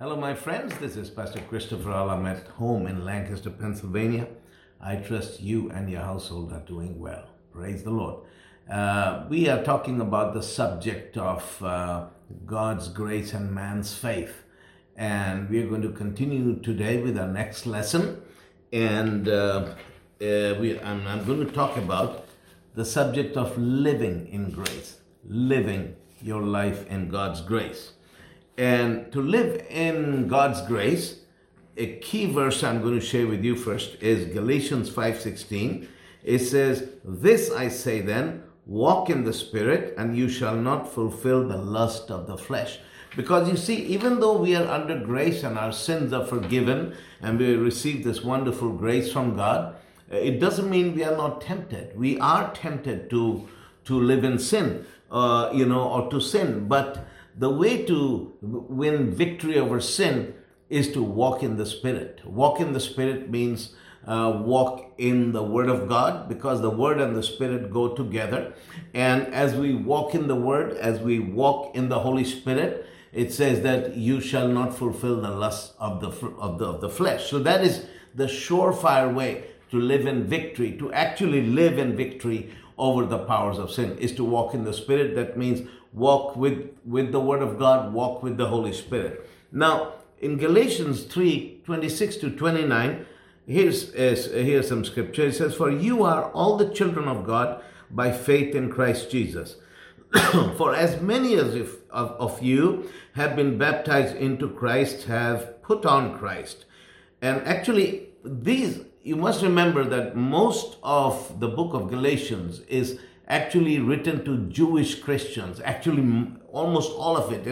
Hello, my friends. This is Pastor Christopher Alam at home in Lancaster, Pennsylvania. I trust you and your household are doing well. Praise the Lord. Uh, we are talking about the subject of uh, God's grace and man's faith. And we are going to continue today with our next lesson. And uh, uh we, I'm, I'm going to talk about the subject of living in grace, living your life in God's grace. And to live in God's grace, a key verse I'm going to share with you first is Galatians 5:16. It says, "This I say then, walk in the spirit, and you shall not fulfill the lust of the flesh." Because you see, even though we are under grace and our sins are forgiven and we receive this wonderful grace from God, it doesn't mean we are not tempted. We are tempted to to live in sin, uh, you know, or to sin, but the way to win victory over sin is to walk in the Spirit. Walk in the Spirit means uh, walk in the Word of God because the Word and the Spirit go together. And as we walk in the Word, as we walk in the Holy Spirit, it says that you shall not fulfill the lust of the, of the, of the flesh. So that is the surefire way to live in victory, to actually live in victory over the powers of sin, is to walk in the Spirit. That means walk with, with the Word of God, walk with the Holy Spirit. Now, in Galatians 3 26 to 29, here's, is here's some scripture. It says, For you are all the children of God by faith in Christ Jesus. For as many as if, of, of you have been baptized into Christ have put on Christ. And actually, these, you must remember that most of the book of Galatians is actually written to Jewish Christians. Actually, almost all of it.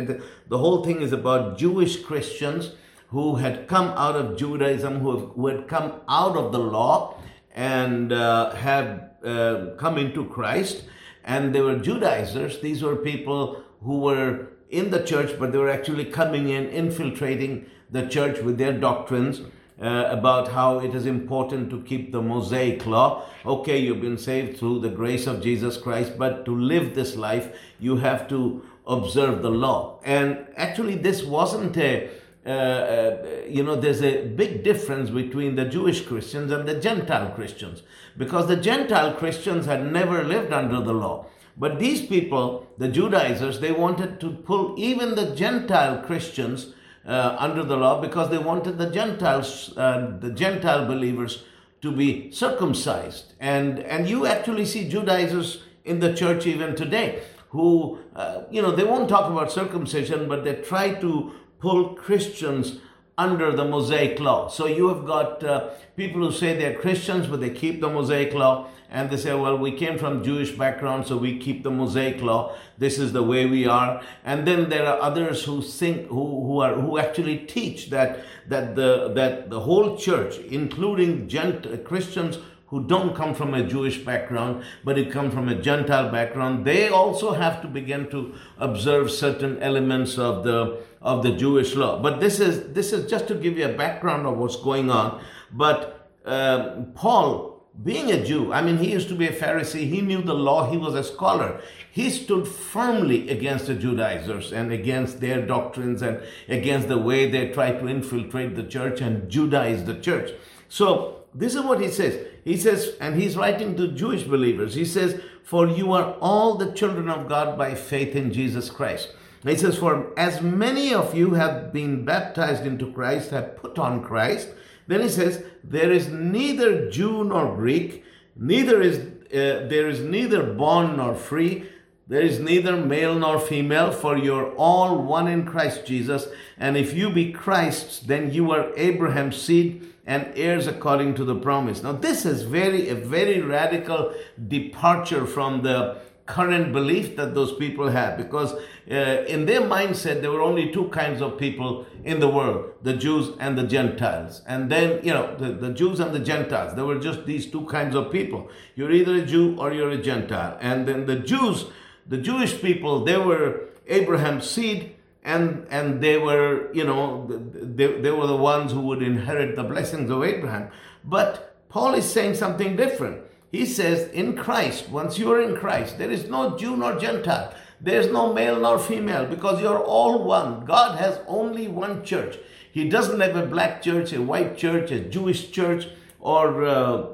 The whole thing is about Jewish Christians who had come out of Judaism, who, have, who had come out of the law and uh, had uh, come into Christ. And they were Judaizers. These were people who were in the church, but they were actually coming in, infiltrating the church with their doctrines uh, about how it is important to keep the Mosaic law. Okay, you've been saved through the grace of Jesus Christ, but to live this life, you have to observe the law. And actually, this wasn't a uh, uh, you know, there's a big difference between the Jewish Christians and the Gentile Christians because the Gentile Christians had never lived under the law. But these people, the Judaizers, they wanted to pull even the Gentile Christians uh, under the law because they wanted the Gentiles, uh, the Gentile believers, to be circumcised. And and you actually see Judaizers in the church even today who, uh, you know, they won't talk about circumcision, but they try to pull Christians under the Mosaic law. So you have got uh, people who say they're Christians, but they keep the Mosaic law, and they say, well, we came from Jewish background, so we keep the Mosaic law. This is the way we are. And then there are others who think, who, who are, who actually teach that, that the, that the whole church, including gent- Christians who don't come from a Jewish background, but who come from a Gentile background, they also have to begin to observe certain elements of the of the Jewish law. But this is this is just to give you a background of what's going on. But um, Paul, being a Jew, I mean, he used to be a Pharisee. He knew the law. He was a scholar. He stood firmly against the Judaizers and against their doctrines and against the way they tried to infiltrate the church and Judaize the church. So this is what he says. He says, and he's writing to Jewish believers. He says, For you are all the children of God by faith in Jesus Christ. He says, For as many of you have been baptized into Christ, have put on Christ. Then he says, There is neither Jew nor Greek, neither is uh, there is neither bond nor free, there is neither male nor female, for you're all one in Christ Jesus. And if you be Christ's, then you are Abraham's seed and heirs according to the promise. Now, this is very a very radical departure from the current belief that those people had because uh, in their mindset there were only two kinds of people in the world the jews and the gentiles. And then you know the, the jews and the gentiles there were just these two kinds of people. You're either a jew or you're a gentile. And then the jews the jewish people they were abraham's seed and and they were you know they, they were the ones who would inherit the blessings of abraham but paul is saying something different he says in christ once you are in christ there is no jew nor gentile There's no male nor female because you're all one. God has only one church. He doesn't have a black church, a white church, a Jewish church, or uh,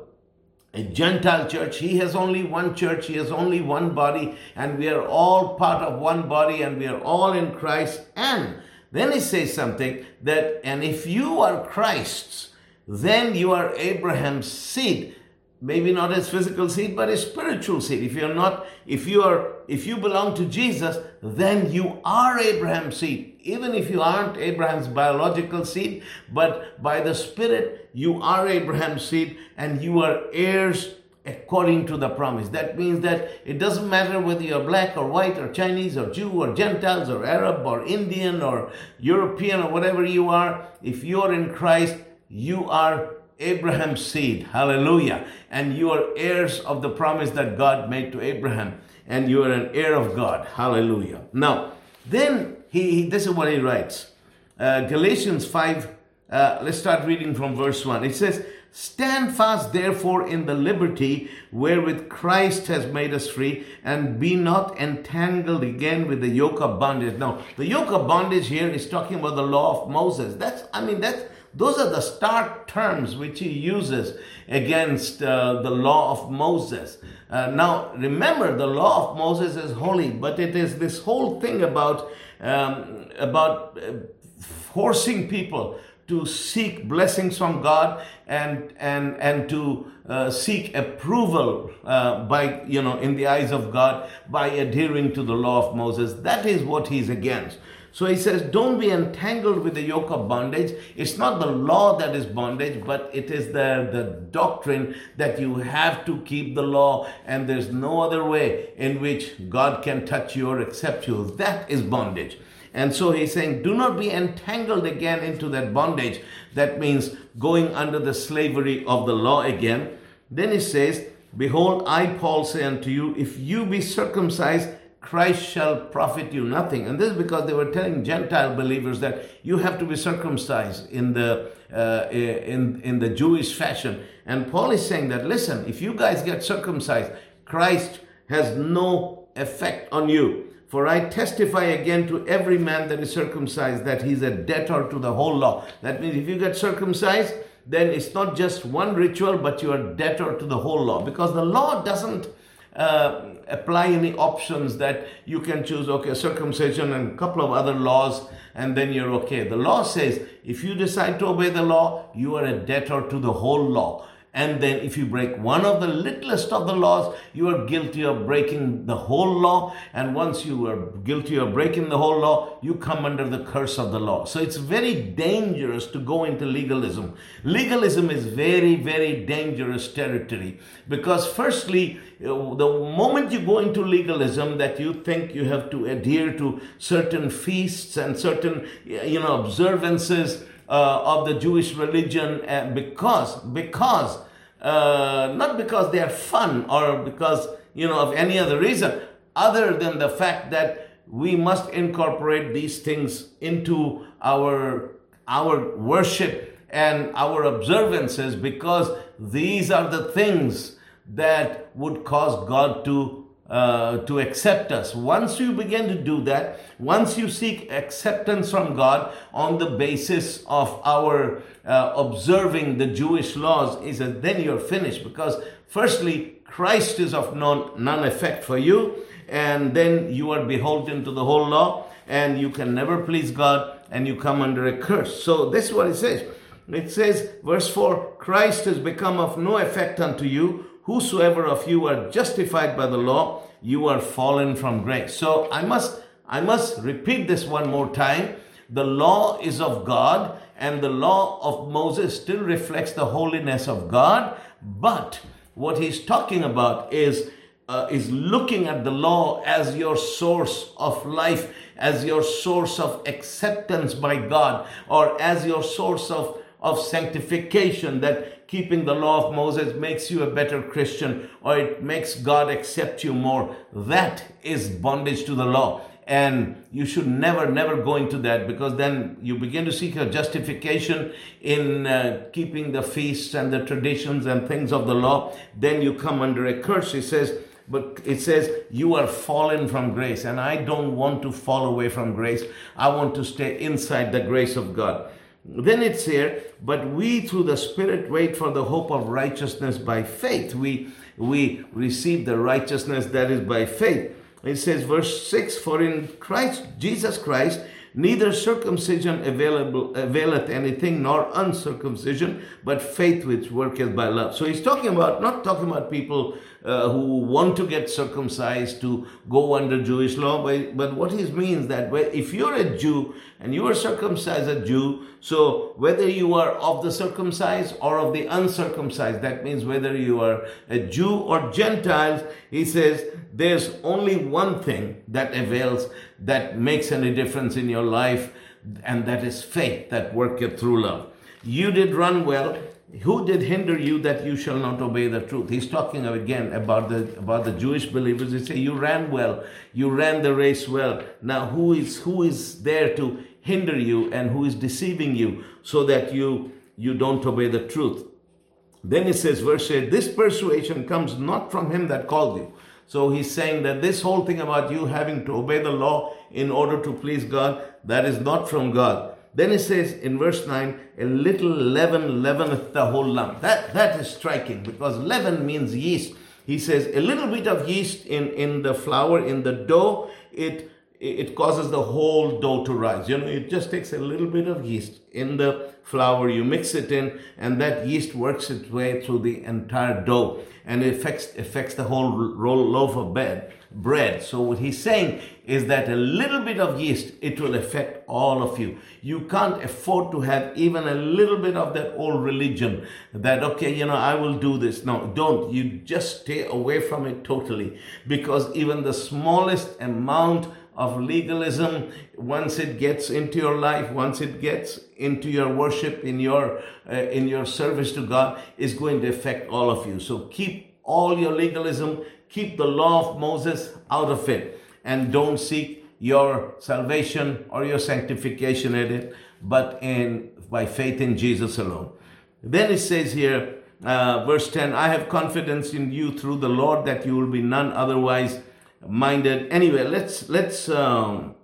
a Gentile church. He has only one church, he has only one body, and we are all part of one body, and we are all in Christ. And then he says something that, and if you are Christ's, then you are Abraham's seed. Maybe not his physical seed, but his spiritual seed. If you're not, if you are, if you belong to Jesus, then you are Abraham's seed. Even if you aren't Abraham's biological seed, but by the Spirit, you are Abraham's seed and you are heirs according to the promise. That means that it doesn't matter whether you're black or white or Chinese or Jew or Gentiles or Arab or Indian or European or whatever you are. If you're in Christ, you are Abraham's seed. Hallelujah. And you are heirs of the promise that God made to Abraham. And you are an heir of God. Hallelujah. Now, then he, this is what he writes. Uh, Galatians 5, uh, let's start reading from verse 1. It says, Stand fast, therefore, in the liberty wherewith Christ has made us free, and be not entangled again with the yoke of bondage. Now, the yoke of bondage here is talking about the law of Moses. That's, I mean, that's those are the stark terms which he uses against uh, the law of Moses. Uh, now, remember, the law of Moses is holy, but it is this whole thing about um, about uh, forcing people to seek blessings from God and and and to uh, seek approval uh, by you know in the eyes of God by adhering to the law of Moses. That is what he's against. So he says, don't be entangled with the yoke of bondage. It's not the law that is bondage, but it is the, the doctrine that you have to keep the law and there's no other way in which God can touch you or accept you. That is bondage. And so he's saying, do not be entangled again into that bondage. That means going under the slavery of the law again. Then he says, Behold, I, Paul, say unto you, if you be circumcised, Christ shall profit you nothing. And this is because they were telling Gentile believers that you have to be circumcised in the uh, in in the Jewish fashion. And Paul is saying that listen, if you guys get circumcised, Christ has no effect on you. For I testify again to every man that is circumcised that he's a debtor to the whole law. That means if you get circumcised, then it's not just one ritual, but you are debtor to the whole law. Because the law doesn't uh, apply any options that you can choose, okay, circumcision and a couple of other laws, and then you're okay. The law says if you decide to obey the law, you are a debtor to the whole law. And then if you break one of the littlest of the laws, you are guilty of breaking the whole law. And once you are guilty of breaking the whole law, you come under the curse of the law. So it's very dangerous to go into legalism. Legalism is very, very dangerous territory because firstly, the moment you go into legalism that you think you have to adhere to certain feasts and certain, you know, observances, uh, of the Jewish religion uh, because because uh, not because they are fun or because you know of any other reason other than the fact that we must incorporate these things into our our worship and our observances because these are the things that would cause God to uh, to accept us. Once you begin to do that, once you seek acceptance from God on the basis of our uh, observing the Jewish laws, is that then you're finished because firstly, Christ is of non, none effect for you, and then you are beholden to the whole law, and you can never please God, and you come under a curse. So this is what it says. It says, verse 4 Christ has become of no effect unto you whosoever of you are justified by the law, you are fallen from grace. So I must, I must repeat this one more time. The law is of God, and the law of Moses still reflects the holiness of God. But what he's talking about is uh, is looking at the law as your source of life, as your source of acceptance by God, or as your source of of sanctification that keeping the law of Moses makes you a better Christian or it makes God accept you more. That is bondage to the law. And you should never, never go into that because then you begin to seek a justification in uh, keeping the feasts and the traditions and things of the law. Then you come under a curse. He says, but it says you are fallen from grace. And I don't want to fall away from grace. I want to stay inside the grace of God. Then it's here, but we through the Spirit wait for the hope of righteousness by faith. We we receive the righteousness that is by faith. It says, verse 6 For in Christ, Jesus Christ, neither circumcision available, availeth anything, nor uncircumcision, but faith which worketh by love. So he's talking about, not talking about people uh, who want to get circumcised to go under Jewish law, but, but what he means that if you're a Jew and you are circumcised a Jew, so whether you are of the circumcised or of the uncircumcised, that means whether you are a Jew or Gentiles, he says there's only one thing that avails, that makes any difference in your life, and that is faith that worketh through love. You did run well. Who did hinder you that you shall not obey the truth? He's talking again about the about the jewish believers. He say you ran well. You ran the race well. Now who is who is there to hinder you and who is deceiving you so that you you don't obey the truth? Then he says verse 8 this persuasion comes not from him that called you so he's saying that this whole thing about you having to obey the law in order to please god that is not from god then he says in verse 9, a little leaven leaveneth the whole lump. That, that is striking because leaven means yeast. He says a little bit of yeast in, in the flour, in the dough, it, it causes the whole dough to rise. You know, it just takes a little bit of yeast in the flour, you mix it in, and that yeast works its way through the entire dough and it affects, affects the whole roll, loaf of bread bread. So what he's saying is that a little bit of yeast, it will affect all of you. You can't afford to have even a little bit of that old religion that, okay, you know, I will do this. No, don't. You just stay away from it totally because even the smallest amount of legalism once it gets into your life once it gets into your worship in your uh, in your service to god is going to affect all of you so keep all your legalism Keep the law of Moses out of it and don't seek your salvation or your sanctification in it, but in by faith in Jesus alone. Then it says here, uh, verse 10 I have confidence in you through the Lord that you will be none otherwise minded. Anyway, let's let's um,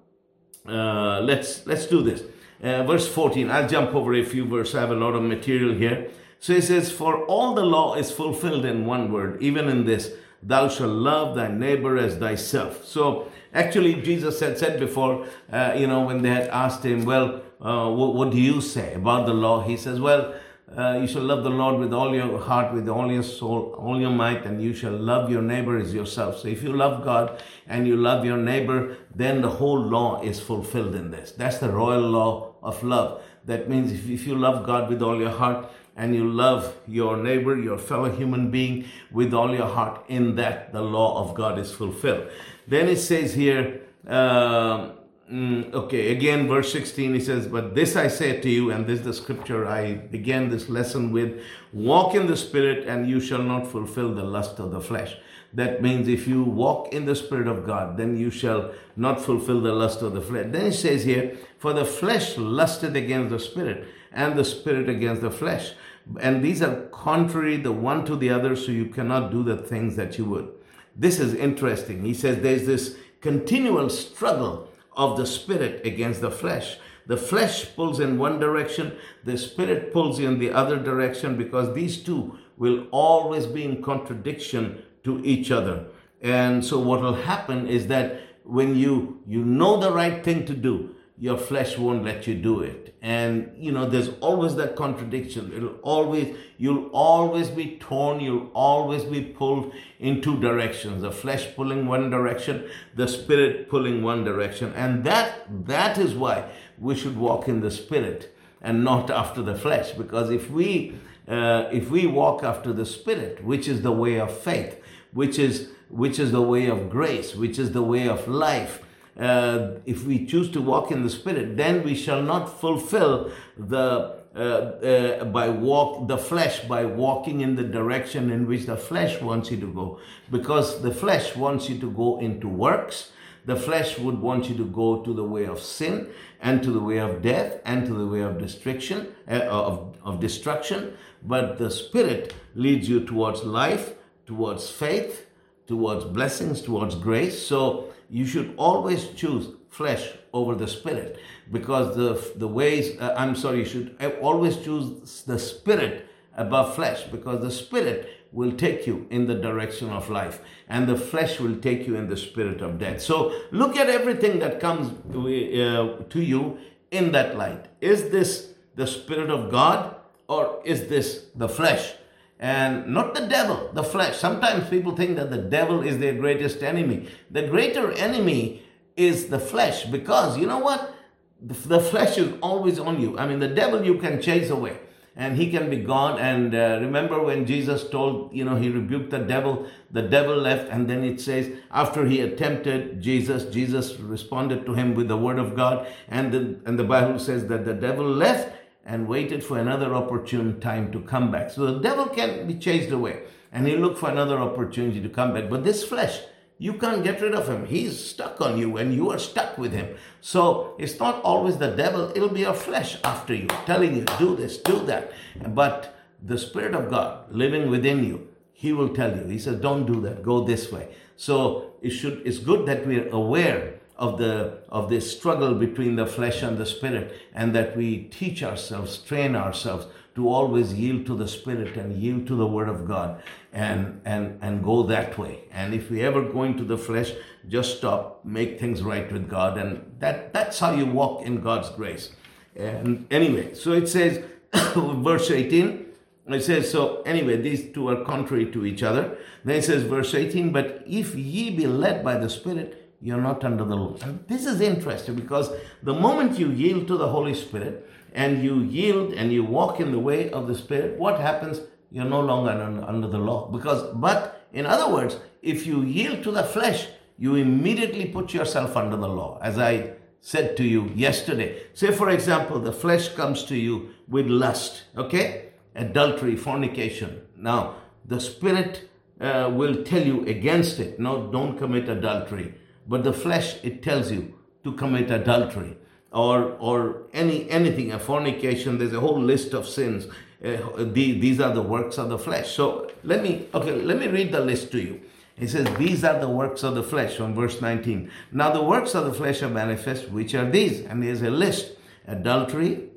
uh, let's let's do this. Uh, verse 14. I'll jump over a few verses. I have a lot of material here. So he says, For all the law is fulfilled in one word, even in this thou shalt love thy neighbor as thyself. So actually, Jesus had said before, uh, you know, when they had asked him, well, uh, what, what, do you say about the law? He says, well, uh, you shall love the Lord with all your heart, with all your soul, all your might, and you shall love your neighbor as yourself. So if you love God and you love your neighbor, then the whole law is fulfilled in this. That's the royal law of love. That means if, if you love God with all your heart, and you love your neighbor, your fellow human being with all your heart, in that the law of God is fulfilled. Then it says here, uh, Mm, okay, again, verse 16, he says, But this I say to you, and this is the scripture I began this lesson with walk in the Spirit, and you shall not fulfill the lust of the flesh. That means if you walk in the Spirit of God, then you shall not fulfill the lust of the flesh. Then he says here, For the flesh lusted against the Spirit, and the Spirit against the flesh and these are contrary the one to the other, so you cannot do the things that you would. This is interesting. He says there's this continual struggle of the spirit against the flesh. The flesh pulls in one direction, the spirit pulls in the other direction because these two will always be in contradiction to each other. And so what will happen is that when you you know the right thing to do, your flesh won't let you do it and you know there's always that contradiction. It'll always you'll always be torn you'll always be pulled in two directions. The flesh pulling one direction the spirit pulling one direction. And that that is why we should walk in the spirit and not after the flesh. Because if we uh, if we walk after the spirit which is the way of faith which is which is the way of grace which is the way of life uh, if we choose to walk in the Spirit, then we shall not fulfill the uh, uh, by walk the flesh by walking in the direction in which the flesh wants you to go, because the flesh wants you to go into works. The flesh would want you to go to the way of sin and to the way of death and to the way of destruction uh, of, of destruction. But the Spirit leads you towards life, towards faith, towards blessings, towards grace. So you should always choose flesh over the spirit because the, the ways, uh, I'm sorry, you should always choose the spirit above flesh because the spirit will take you in the direction of life and the flesh will take you in the spirit of death. So look at everything that comes uh, to you in that light. Is this the spirit of God or is this the flesh? And not the devil, the flesh. Sometimes people think that the devil is their greatest enemy. The greater enemy is the flesh because you know what? The flesh is always on you. I mean, the devil you can chase away and he can be gone. And uh, remember when Jesus told, you know, he rebuked the devil, the devil left, and then it says, after he attempted Jesus, Jesus responded to him with the word of God, and the, and the Bible says that the devil left and waited for another opportune time to come back. So the devil can be chased away, and he looked for another opportunity to come back. But this flesh, you can't get rid of him. He's stuck on you and you are stuck with him. So it's not always the devil, it'll be your flesh after you, telling you, do this, do that. But the Spirit of God living within you, He will tell you. He says, don't do that, go this way. So it should it's good that we're aware of the of this struggle between the flesh and the spirit, and that we teach ourselves, train ourselves to always yield to the Spirit and yield to the Word of God and, and, and go that way. And if we ever go into the flesh, just stop, make things right with God. And that, that's how you walk in God's grace. And anyway, so it says, verse 18, it says, so anyway, these two are contrary to each other. Then it says, verse 18, but if ye be led by the Spirit, you're not under the law. And this is interesting because the moment you yield to the Holy Spirit, and you yield and you walk in the way of the Spirit, what happens? You're no longer under the law. Because, but in other words, if you yield to the flesh, you immediately put yourself under the law. As I said to you yesterday. Say, for example, the flesh comes to you with lust, okay? Adultery, fornication. Now, the Spirit uh, will tell you against it. No, don't commit adultery. But the flesh, it tells you to commit adultery or or any anything a fornication. There's a whole list of sins. Uh, the, these are the works of the flesh. So let me okay let me read the list to you. It says these are the works of the flesh from verse 19 now the works of the flesh are manifest which are these. And there's a list. Adultery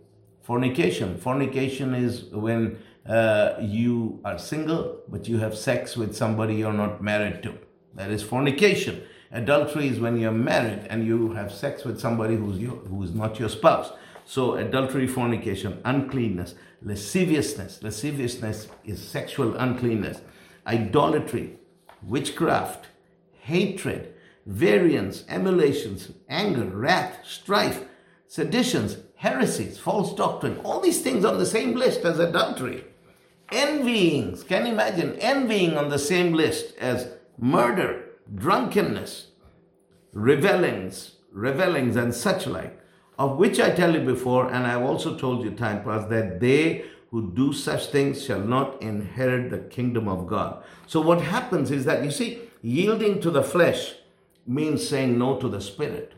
fornication. Fornication is when uh, you are single but you have sex with somebody you're not married to. That is fornication Adultery is when you're married and you have sex with somebody who's your, who is not your spouse. So adultery, fornication, uncleanness, lasciviousness. Lasciviousness is sexual uncleanness. Idolatry, witchcraft, hatred, variance, emulations, anger, wrath, strife, seditions, heresies, false doctrine. All these things on the same list as adultery. Envyings, can you imagine envying on the same list as murder, drunkenness, revelings, revelings, and such like, of which I tell you before, and I have also told you time past, that they who do such things shall not inherit the kingdom of God. So, what happens is that you see, yielding to the flesh means saying no to the spirit.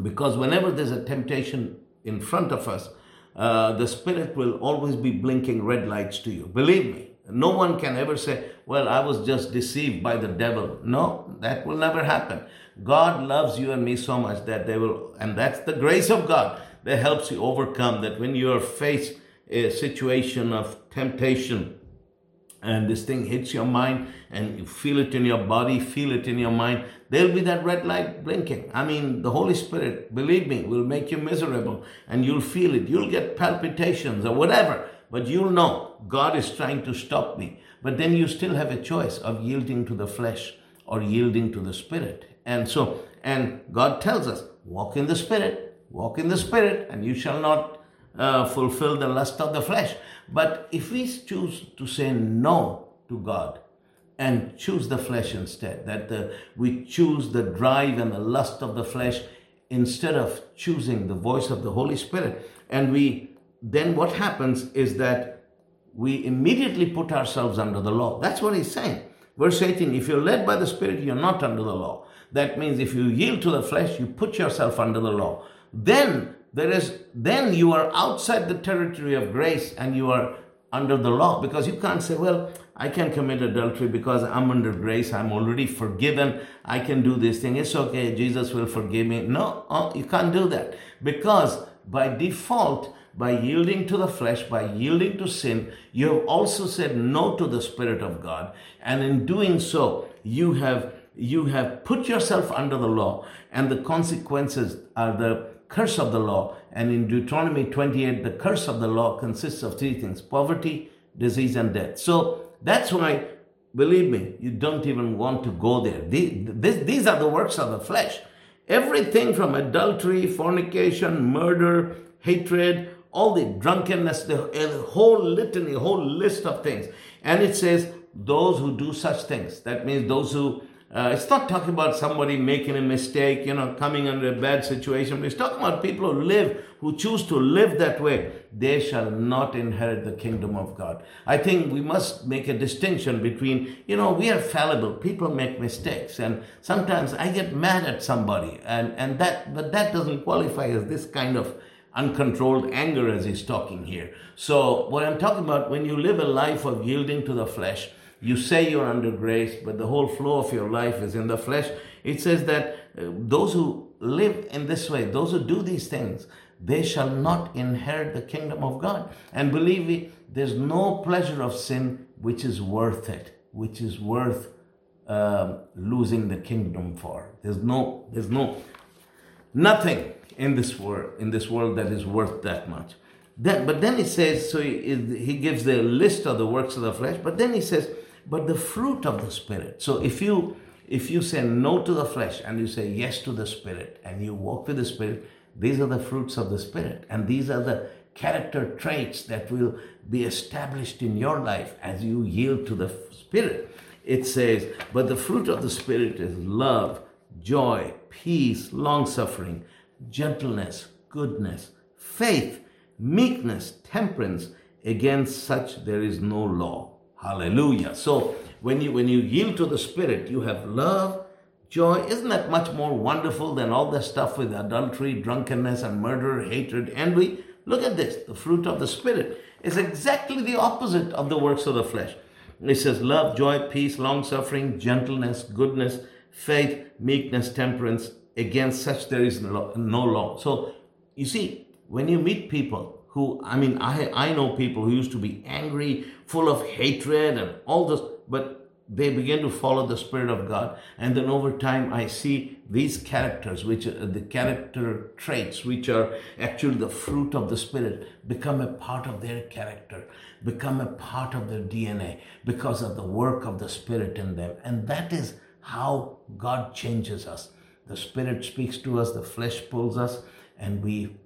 Because whenever there's a temptation in front of us, uh, the spirit will always be blinking red lights to you. Believe me, no one can ever say, Well, I was just deceived by the devil. No, that will never happen. God loves you and me so much that they will, and that's the grace of God that helps you overcome that when you're faced a situation of temptation and this thing hits your mind and you feel it in your body, feel it in your mind, there'll be that red light blinking. I mean, the Holy Spirit, believe me, will make you miserable and you'll feel it. You'll get palpitations or whatever but you'll know God is trying to stop me. But then you still have a choice of yielding to the flesh or yielding to the spirit. And so, and God tells us, walk in the spirit, walk in the spirit, and you shall not uh, fulfill the lust of the flesh. But if we choose to say no to God and choose the flesh instead, that the, we choose the drive and the lust of the flesh instead of choosing the voice of the Holy Spirit, and we then what happens is that we immediately put ourselves under the law. That's what he's saying. Verse 18 if you're led by the Spirit, you're not under the law. That means if you yield to the flesh, you put yourself under the law. Then there is then you are outside the territory of grace and you are under the law because you can't say, well, I can commit adultery because I'm under grace. I'm already forgiven. I can do this thing. It's okay. Jesus will forgive me. No, oh, you can't do that because by default, by yielding to the flesh, by yielding to sin, you have also said no to the Spirit of God. And in doing so, you have you have put yourself under the law, and the consequences are the curse of the law. And in Deuteronomy 28, the curse of the law consists of three things poverty, disease, and death. So that's why, believe me, you don't even want to go there. These, these are the works of the flesh. Everything from adultery, fornication, murder, hatred, all the drunkenness, the whole litany, whole list of things. And it says, those who do such things. That means those who uh, it's not talking about somebody making a mistake, you know, coming under a bad situation. But it's talking about people who live, who choose to live that way. They shall not inherit the kingdom of God. I think we must make a distinction between, you know, we are fallible. People make mistakes. And sometimes I get mad at somebody. And, and that, but that doesn't qualify as this kind of uncontrolled anger as he's talking here. So what I'm talking about, when you live a life of yielding to the flesh, you say you're under grace, but the whole flow of your life is in the flesh. It says that uh, those who live in this way, those who do these things, they shall not inherit the kingdom of God. And believe me, there's no pleasure of sin which is worth it, which is worth uh, losing the kingdom for. There's no, there's no, nothing in this world, in this world that is worth that much. Then, but then he says, so he, he gives the list of the works of the flesh, but then he says, but the fruit of the spirit. So if you if you say no to the flesh and you say yes to the spirit and you walk with the spirit these are the fruits of the spirit. And these are the character traits that will be established in your life as you yield to the spirit. It says but the fruit of the spirit is love joy peace long suffering gentleness goodness faith meekness temperance against such there is no law Hallelujah. So when you when you yield to the Spirit, you have love, joy. Isn't that much more wonderful than all the stuff with adultery, drunkenness, and murder, hatred, envy? Look at this. The fruit of the Spirit is exactly the opposite of the works of the flesh. It says love, joy, peace, long suffering, gentleness, goodness, faith, meekness, temperance. Against such there is no law. So you see, when you meet people who, I mean, I, I know people who used to be angry, full of hatred and all this, but they begin to follow the Spirit of God. And then over time, I see these characters, which are the character traits, which are actually the fruit of the Spirit, become a part of their character, become a part of their DNA because of the work of the Spirit in them. And that is how God changes us. The Spirit speaks to us, the flesh pulls us, and we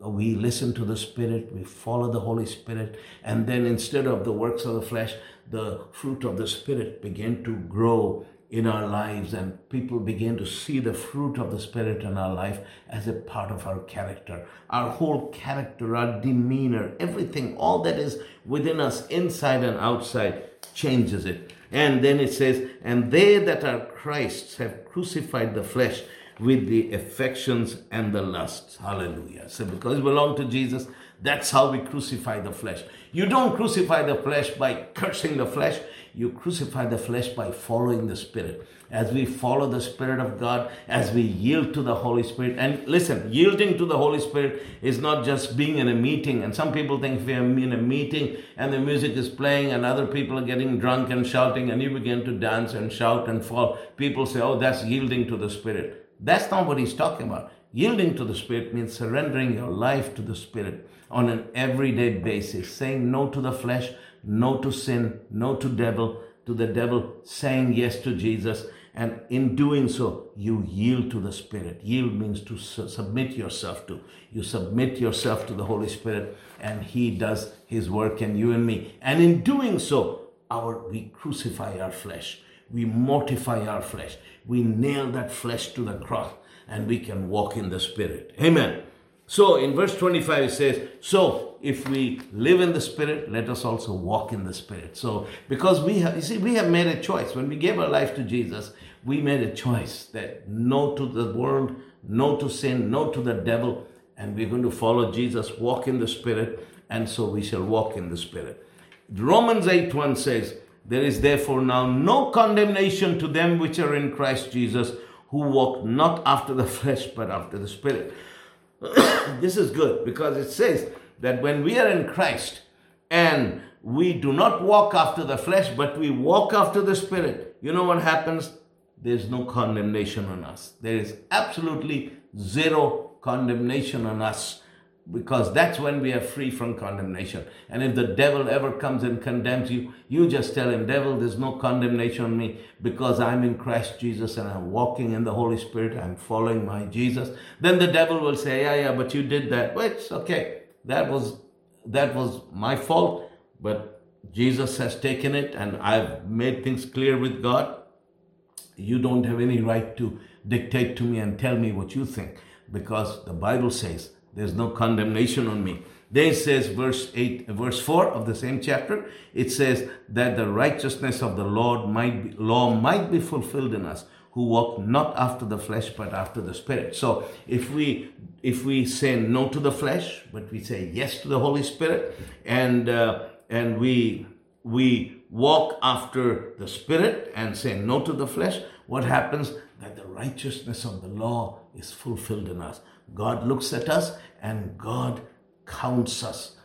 we listen to the Spirit, we follow the Holy Spirit, and then instead of the works of the flesh, the fruit of the Spirit begin to grow in our lives, and people begin to see the fruit of the Spirit in our life as a part of our character. Our whole character, our demeanor, everything, all that is within us, inside and outside, changes it. And then it says, And they that are Christ's have crucified the flesh with the affections and the lusts. Hallelujah. So, because we belong to Jesus, that's how we crucify the flesh. You don't crucify the flesh by cursing the flesh, you crucify the flesh by following the Spirit. As we follow the Spirit of God, as we yield to the Holy Spirit. And listen, yielding to the Holy Spirit is not just being in a meeting. And some people think if you're in a meeting and the music is playing and other people are getting drunk and shouting and you begin to dance and shout and fall, people say, oh, that's yielding to the Spirit. That's not what he's talking about. Yielding to the Spirit means surrendering your life to the Spirit on an everyday basis, saying no to the flesh, no to sin, no to devil, to the devil, saying yes to Jesus. And in doing so, you yield to the Spirit. Yield means to su- submit yourself to. You submit yourself to the Holy Spirit, and He does His work in you and me. And in doing so, our we crucify our flesh. We mortify our flesh we nail that flesh to the cross and we can walk in the Spirit. Amen. So in verse 25 it says, So if we live in the Spirit, let us also walk in the Spirit. So because we have, you see, we have made a choice. When we gave our life to Jesus, we made a choice that no to the world, no to sin, no to the devil, and we're going to follow Jesus, walk in the Spirit, and so we shall walk in the Spirit. Romans 8 1 says, There is therefore now no condemnation to them which are in Christ Jesus, who walk not after the flesh, but after the Spirit. this is good because it says that when we are in Christ and we do not walk after the flesh, but we walk after the Spirit, you know what happens? There's no condemnation on us. There is absolutely zero condemnation on us because that's when we are free from condemnation. And if the devil ever comes and condemns you, you just tell him, Devil, there's no condemnation on me because I'm in Christ Jesus and I'm walking in the Holy Spirit, I'm following my Jesus. Then the devil will say, Yeah, yeah, but you did that. Well, it's okay. That was that was my fault, but Jesus has taken it and I've made things clear with God. You don't have any right to dictate to me and tell me what you think because the Bible says there's no condemnation on me. Then it says, verse 8, verse 4 of the same chapter, it says that the righteousness of the Lord might be, law might be fulfilled in us who walk not after the flesh but after the spirit. So if we if we say no to the flesh but we say yes to the Holy Spirit and uh, and we we walk after the spirit and say no to the flesh, what happens? That the righteousness of the law is fulfilled in us. God looks at us and God counts us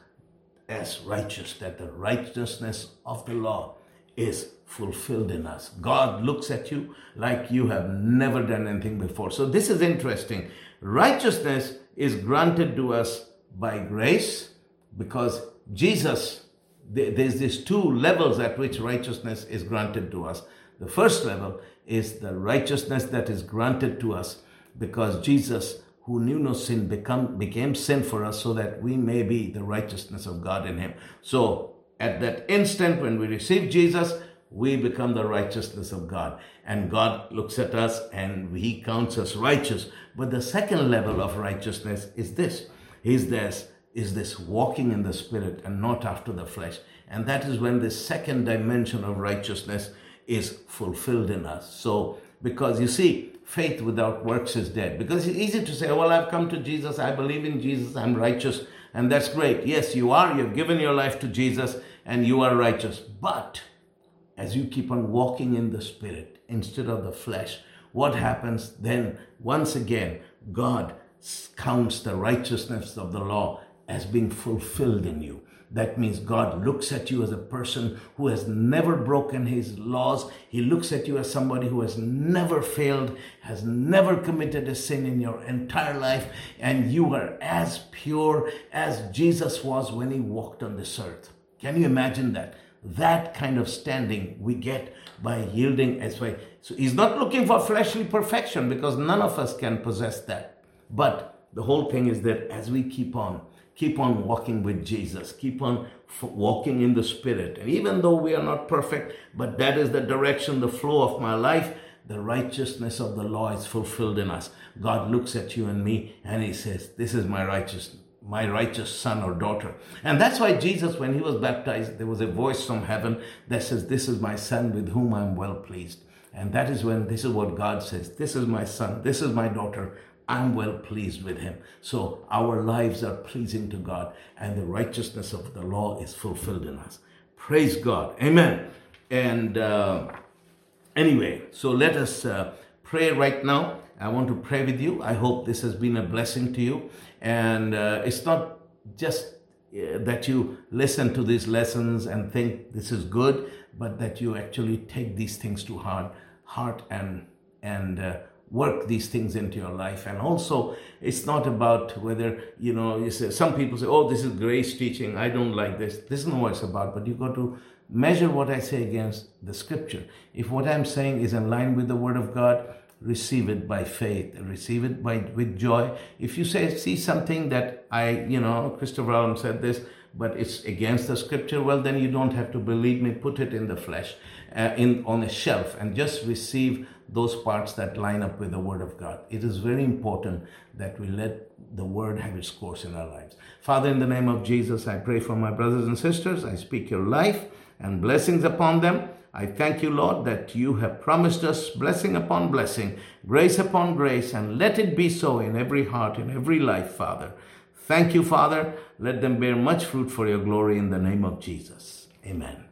as righteous, that the righteousness of the law is fulfilled in us. God looks at you like you have never done anything before. So, this is interesting. Righteousness is granted to us by grace because Jesus, there's these two levels at which righteousness is granted to us. The first level is the righteousness that is granted to us because Jesus who knew no sin become, became sin for us so that we may be the righteousness of God in him. So at that instant when we receive Jesus, we become the righteousness of God. And God looks at us and he counts us righteous. But the second level of righteousness is this, is this, is this walking in the spirit and not after the flesh. And that is when the second dimension of righteousness is fulfilled in us. So, because you see, faith without works is dead. Because it's easy to say, well, I've come to Jesus, I believe in Jesus, I'm righteous, and that's great. Yes, you are, you've given your life to Jesus, and you are righteous. But as you keep on walking in the Spirit instead of the flesh, what happens then? Once again, God counts the righteousness of the law as being fulfilled in you. That means God looks at you as a person who has never broken his laws. He looks at you as somebody who has never failed, has never committed a sin in your entire life, and you are as pure as Jesus was when he walked on this earth. Can you imagine that? That kind of standing we get by yielding as well. So he's not looking for fleshly perfection because none of us can possess that. But the whole thing is that as we keep on keep on walking with Jesus, keep on f- walking in the Spirit. And even though we are not perfect, but that is the direction, the flow of my life, the righteousness of the law is fulfilled in us. God looks at you and me and he says, This is my righteous, my righteous son or daughter. And that's why Jesus, when he was baptized, there was a voice from heaven that says, This is my son with whom I'm well pleased. And that is when this is what God says, This is my son, this is my daughter I'm well pleased with him. So our lives are pleasing to God, and the righteousness of the law is fulfilled in us. Praise God. Amen. And uh, anyway, so let us uh, pray right now. I want to pray with you. I hope this has been a blessing to you. And uh, it's not just uh, that you listen to these lessons and think this is good, but that you actually take these things to heart, heart and and uh, work these things into your life. And also it's not about whether you know you say some people say oh this is grace teaching. I don't like this. This is not what it's about but you've got to measure what i say against the scripture. If what i'm saying is in line with the word of god receive it by faith receive it by with joy. If you say see something that i you know christopher Alam said this but it's against the scripture well then you don't have to believe me put it in the flesh uh, in on a shelf and just receive those parts that line up with the Word of God. It is very important that we let the Word have its course in our lives. Father, in the name of Jesus, I pray for my brothers and sisters. I speak your life and blessings upon them. I thank you, Lord, that you have promised us blessing upon blessing, grace upon grace, and let it be so in every heart, in every life, Father. Thank you, Father. Let them bear much fruit for your glory in the name of Jesus. Amen.